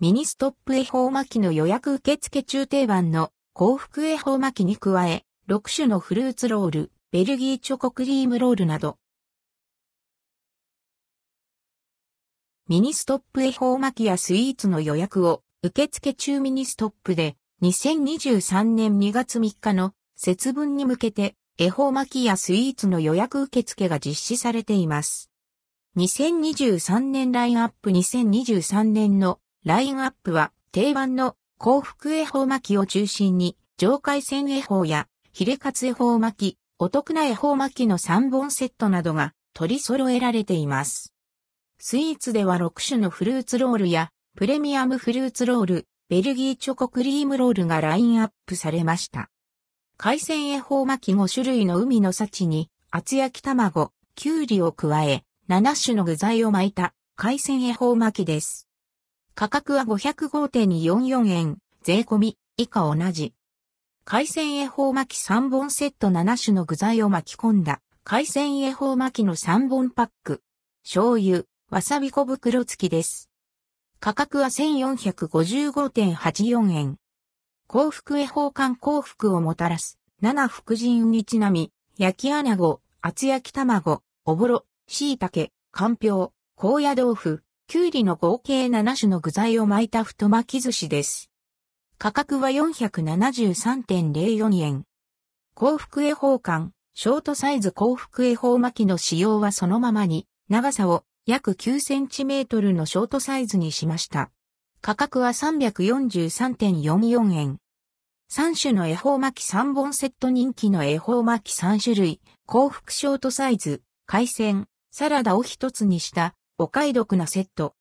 ミニストップ恵方巻きの予約受付中定番の幸福恵方巻きに加え、6種のフルーツロール、ベルギーチョコクリームロールなど。ミニストップ恵方巻きやスイーツの予約を受付中ミニストップで2023年2月3日の節分に向けて恵方巻きやスイーツの予約受付が実施されています。2023年ラインアップ2023年のラインアップは定番の幸福恵方巻きを中心に上海鮮恵方やヒレカツ恵方巻き、お得な恵方巻きの3本セットなどが取り揃えられています。スイーツでは6種のフルーツロールやプレミアムフルーツロール、ベルギーチョコクリームロールがラインアップされました。海鮮恵方巻き5種類の海の幸に厚焼き卵、きゅうりを加え、7種の具材を巻いた海鮮恵方巻きです。価格は505.244円、税込み、以下同じ。海鮮恵方巻き3本セット。7種の具材を巻き込んだ。海鮮恵方巻きの3本パック。醤油、わさび小袋付きです。価格は1455.84円。幸福恵方館幸福をもたらす、七福神にちなみ、焼き穴子、厚焼き卵、おぼろ、椎茸、かんぴょう、高野豆腐、きゅうりの合計7種の具材を巻いた太巻き寿司です。価格は473.04円。幸福恵方館、ショートサイズ幸福恵方巻きの使用はそのままに、長さを約9センチメートルのショートサイズにしました。価格は343.44円。3種の恵方巻き3本セット人気の恵方巻き3種類、幸福ショートサイズ、海鮮、サラダを一つにしたお買い得なセット。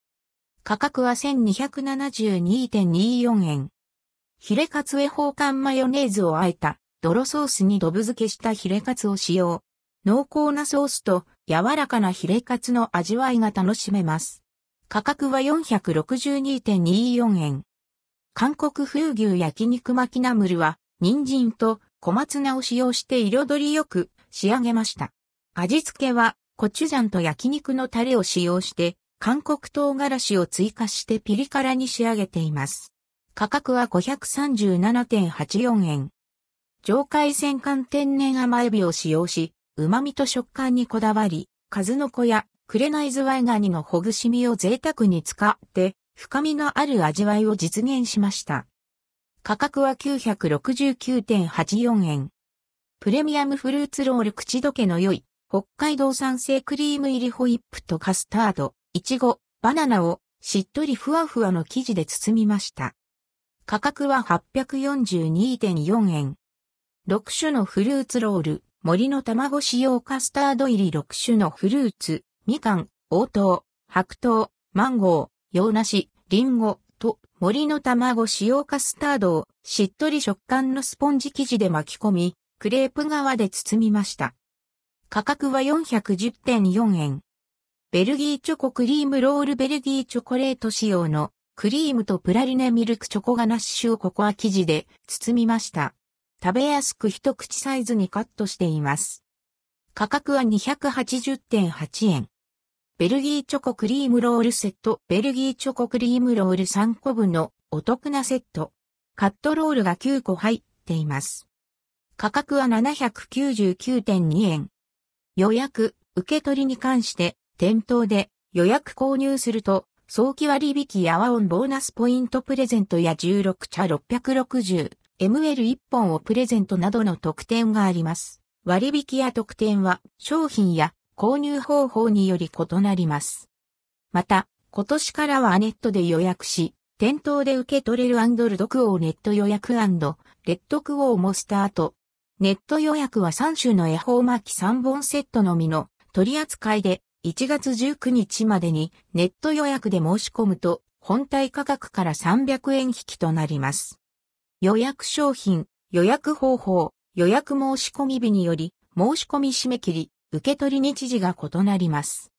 価格は1272.24円。ヒレカツエホーカンマヨネーズをあえた泥ソースにドブ漬けしたヒレカツを使用。濃厚なソースと柔らかなヒレカツの味わいが楽しめます。価格は462.24円。韓国風牛焼肉巻きナムルは、人参と小松菜を使用して彩りよく仕上げました。味付けはコチュジャンと焼肉のタレを使用して、韓国唐辛子を追加してピリ辛に仕上げています。価格は537.84円。上海鮮寒天然甘エビを使用し、旨味と食感にこだわり、数の子や紅ズワイガニのほぐし身を贅沢に使って、深みのある味わいを実現しました。価格は969.84円。プレミアムフルーツロール口どけの良い北海道産生クリーム入りホイップとカスタード、いちご、バナナをしっとりふわふわの生地で包みました。価格は842.4円。6種のフルーツロール、森の卵使用カスタード入り6種のフルーツ、みかん、応答、白桃、マンゴー、洋梨、リンゴと森の卵使用カスタードをしっとり食感のスポンジ生地で巻き込み、クレープ側で包みました。価格は410.4円。ベルギーチョコクリームロールベルギーチョコレート仕様のクリームとプラリネミルクチョコガナッシュをココア生地で包みました。食べやすく一口サイズにカットしています。価格は280.8円。ベルギーチョコクリームロールセット、ベルギーチョコクリームロール3個分のお得なセット。カットロールが9個入っています。価格は799.2円。予約、受け取りに関して、店頭で予約購入すると、早期割引やワオンボーナスポイントプレゼントや16茶 660ml1 本をプレゼントなどの特典があります。割引や特典は商品や購入方法により異なります。また、今年からはネットで予約し、店頭で受け取れるアンドルドクオーネット予約レッドクオーもスタート。ネット予約は3種の恵方巻き3本セットのみの取り扱いで1月19日までにネット予約で申し込むと本体価格から300円引きとなります。予約商品、予約方法、予約申し込み日により申し込み締め切り、受け取り日時が異なります。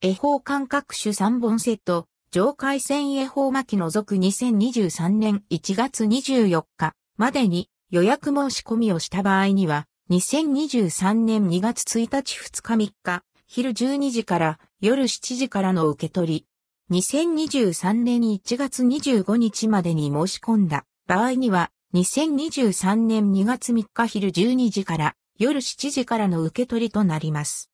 恵方間隔種3本セット、上海線恵方巻き除く2023年1月24日までに予約申し込みをした場合には、2023年2月1日2日3日、昼12時から夜7時からの受け取り、2023年1月25日までに申し込んだ場合には、2023年2月3日昼12時から夜7時からの受け取りとなります。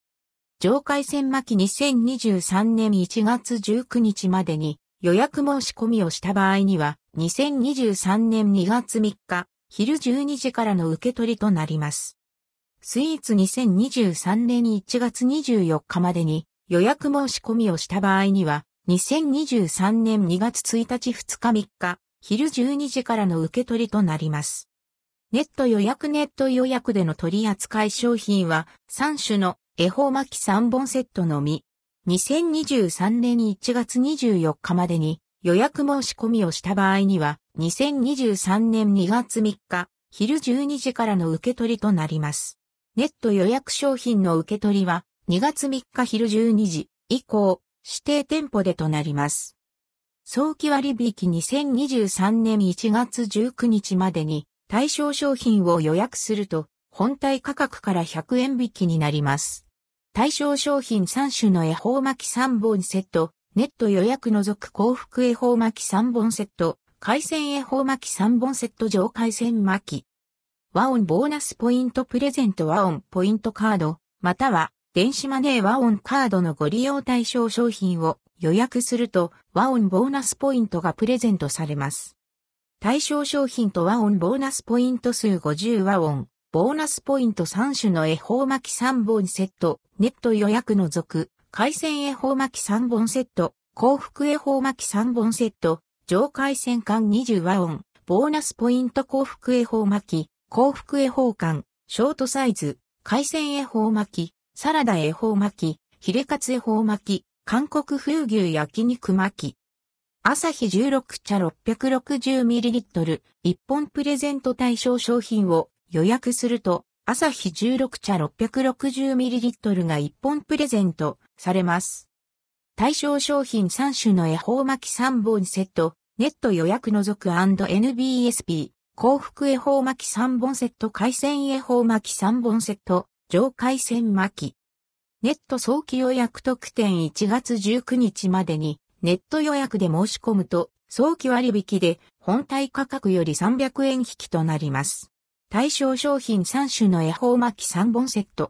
上海線巻き2023年1月19日までに予約申し込みをした場合には、2023年2月3日昼12時からの受け取りとなります。スイーツ2023年1月24日までに予約申し込みをした場合には、2023年2月1日2日3日、昼12時からの受け取りとなります。ネット予約ネット予約での取扱い商品は3種の恵方巻き3本セットのみ。2023年1月24日までに予約申し込みをした場合には2023年2月3日昼12時からの受け取りとなります。ネット予約商品の受け取りは2月3日昼12時以降指定店舗でとなります。早期割引2023年1月19日までに対象商品を予約すると本体価格から100円引きになります。対象商品3種の恵方巻き3本セット、ネット予約除く幸福恵方巻き3本セット、海鮮恵方巻き3本セット上海鮮巻き。和音ボーナスポイントプレゼント和音ポイントカード、または電子マネー和音カードのご利用対象商品を予約すると和音ボーナスポイントがプレゼントされます。対象商品と和音ボーナスポイント数50和音、ボーナスポイント3種の恵方巻き3本セット、ネット予約除く、海鮮恵方巻き3本セット、幸福恵方巻き3本セット、上海鮮缶20和音、ボーナスポイント幸福恵方巻き、幸福恵方缶、ショートサイズ、海鮮恵方巻き、サラダ恵方巻き、ヒレカツ恵方巻き、韓国風牛焼肉巻き。朝日16茶 660ml、1本プレゼント対象商品を予約すると、朝日16茶 660ml が1本プレゼントされます。対象商品3種の恵方巻き3本セット、ネット予約除く &NBSP、幸福恵方巻き3本セット海鮮恵方巻き3本セット、上海鮮巻き。ネット早期予約特典1月19日までにネット予約で申し込むと早期割引で本体価格より300円引きとなります。対象商品3種の恵方巻き3本セット。